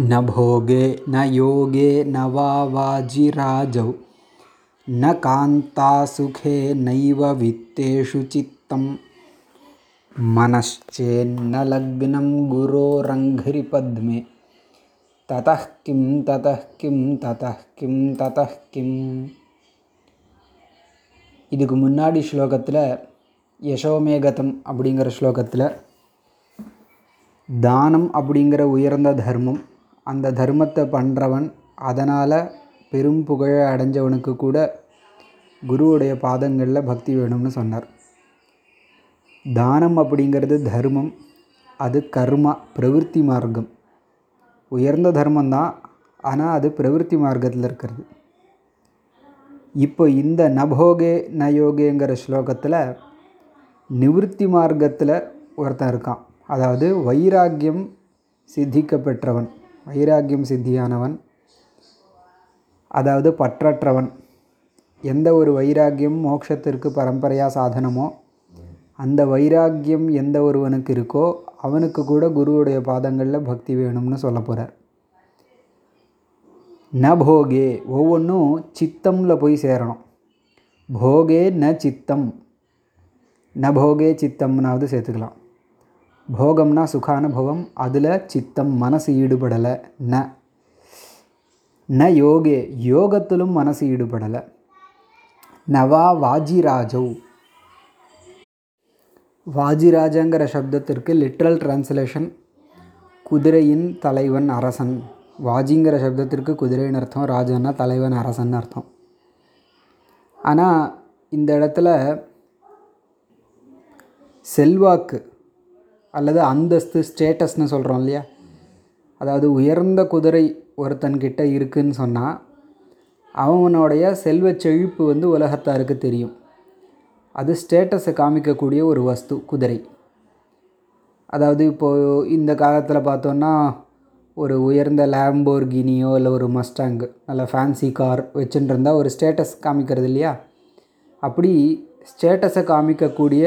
न भोगे न योगे न वा वाजिराजौ न कान्तासुखे नैव वित्तेषु चित्तं मनश्चेन्न लग्नं गुरोरङ्घ्रिपद्मे ततः किं ततः किं ततः किं ततः किम् இதுக்கு முன்னாடி ஸ்லோகத்தில் யசோமேகதம் அப்படிங்கிற ஸ்லோகத்தில் தானம் அப்படிங்கிற உயர்ந்த தர்மம் அந்த தர்மத்தை பண்ணுறவன் அதனால் பெரும் புகழை அடைஞ்சவனுக்கு கூட குருவுடைய பாதங்களில் பக்தி வேணும்னு சொன்னார். தானம் அப்படிங்கிறது தர்மம் அது கர்மா பிரவிற்த்தி மார்க்கம். உயர்ந்த தர்மம்தான் ஆனால் அது பிரவிற்த்தி மார்க்கத்தில் இருக்கிறது. இப்போ இந்த நபோகே ந யோகேங்கிற ஸ்லோகத்தில் நிவிருத்தி மார்க்கத்தில் ஒருத்தன் இருக்கான். அதாவது வைராக்கியம் சித்திக்க பெற்றவன் வைராக்கியம் சித்தியானவன் அதாவது பற்றற்றவன். எந்த ஒரு வைராக்கியம் மோட்சத்திற்கு பரம்பரையாக சாதனமோ அந்த வைராக்கியம் எந்த ஒருவனுக்கு இருக்கோ அவனுக்கு கூட குருவுடைய பாதங்களில் பக்தி வேணும்னு சொல்ல போகிறார் ந போகே ஒவ்வொன்றும் சித்தமில் போய் சேரணும். போகே ந சித்தம். ந போகே சித்தம்னாவது சேர்த்துக்கலாம். போகம்னா சுகானுபவம் அதில் சித்தம் மனசு ஈடுபடலை. ந. ந யோகே யோகத்திலும் மனசு ஈடுபடலை. நவா வாஜிராஜவ் வாஜிராஜங்கிற சப்தத்திற்கு லிட்ரல் டிரான்ஸ்லேஷன் குதிரையின் தலைவன் அரசன். வாஜிங்கிற சப்தத்திற்கு குதிரைன்னு அர்த்தம் ராஜன்னா தலைவன் அரசன் அர்த்தம். ஆனால் இந்த இடத்துல செல்வாக்கு அல்லது அந்தஸ்து ஸ்டேட்டஸ்னு சொல்கிறோம் இல்லையா? அதாவது உயர்ந்த குதிரை ஒருத்தன்கிட்ட இருக்குன்னு சொன்னால் அவனுடைய செல்வ செழிப்பு வந்து உலகத்தாருக்கு தெரியும். அது ஸ்டேட்டஸை காமிக்கக்கூடிய ஒரு வஸ்து குதிரை. அதாவது இப்போது இந்த காலத்தில் பார்த்தோன்னா ஒரு உயர்ந்த லேம்போர்கினியோ இல்லை ஒரு மஸ்டாங் நல்ல ஃபேன்சி கார் வச்சுட்டு இருந்தால் ஒரு ஸ்டேட்டஸ் காமிக்கிறது இல்லையா? அப்படி ஸ்டேட்டஸை காமிக்கக்கூடிய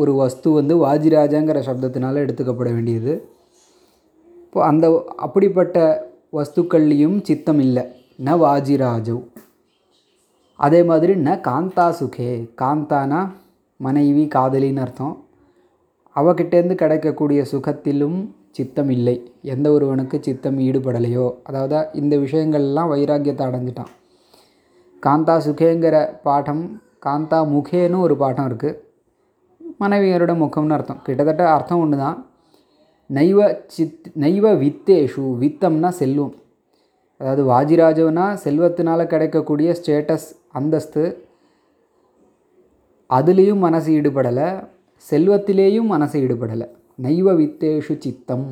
ஒரு வஸ்து வந்து வாஜிராஜாங்கிற சப்தத்தினால எடுத்துக்கப்பட வேண்டியது. இப்போ அந்த அப்படிப்பட்ட வஸ்துக்கள்லேயும் சித்தம் இல்லை. ந வாஜிராஜவ் அதே மாதிரி ந காந்தா சுகே காந்தானா மனைவி காதலின்னு அர்த்தம். அவகிட்டேருந்து கிடைக்கக்கூடிய சுகத்திலும் சித்தம் இல்லை. எந்த ஒருவனுக்கு சித்தம் ஈடுபடலையோ. அதாவது இந்த விஷயங்கள்லாம் வைராக்கியத்தை அடைஞ்சிட்டான். காந்தா சுகேங்கிற பாடம் காந்தா முகேன்னு ஒரு பாடம் இருக்குது மனைவியரோட முகம்னு அர்த்தம். கிட்டத்தட்ட அர்த்தம் ஒன்று தான் நைவ சித் நைவ வித்தேஷு வித்தம்னா செல்வம். அதாவது வாஜிராஜவனா செல்வத்தினால் கிடைக்கக்கூடிய ஸ்டேட்டஸ் அந்தஸ்து. அதுலேயும் மனசு ஈடுபடலை. செல்வத்திலேயும் மனசு ஈடுபடலை. நைவ வித்தேஷு சித்தம்.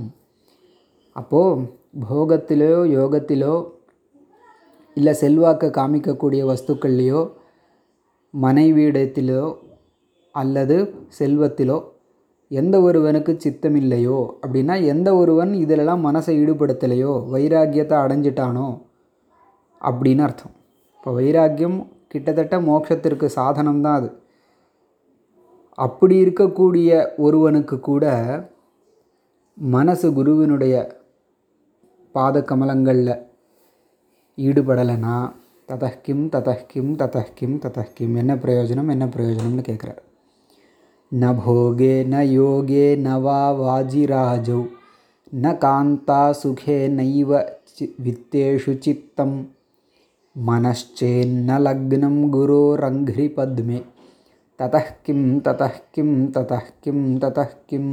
அப்போது போகத்திலோ யோகத்திலோ இல்லை செல்வாக்கு காமிக்கக்கூடிய வஸ்துக்கள்லேயோ மனைவியிடத்திலோ அல்லது செல்வத்திலோ எந்த ஒருவனுக்கு சித்தம் இல்லையோ அப்படின்னா எந்த ஒருவன் இதிலெல்லாம் மனசை ஈடுபடுத்தலையோ வைராக்கியத்தை அடைஞ்சிட்டானோ அப்படின்னு அர்த்தம். இப்போ வைராக்கியம் கிட்டத்தட்ட மோட்சத்திற்கு சாதனம் தான் அது. அப்படி இருக்கக்கூடிய ஒருவனுக்கு கூட மனசு குருவினுடைய பாத கமலங்களில் ஈடுபடலைன்னா ததஹ்கிம் ததஹ்கிம் ததஹ்கிம் ததஹ்கிம் என்ன பிரயோஜனம் என்ன பிரயோஜனம்னு கேட்குறாரு. न भोगे न योगे न वा वाजिराजौ न कान्ता सुखे नैव वित्तेषु चित्तं मनश्चेन्न लग्नं गुरोरङ्घ्रिपद्मे ततः किं ततः किं ततः किं ततः किम्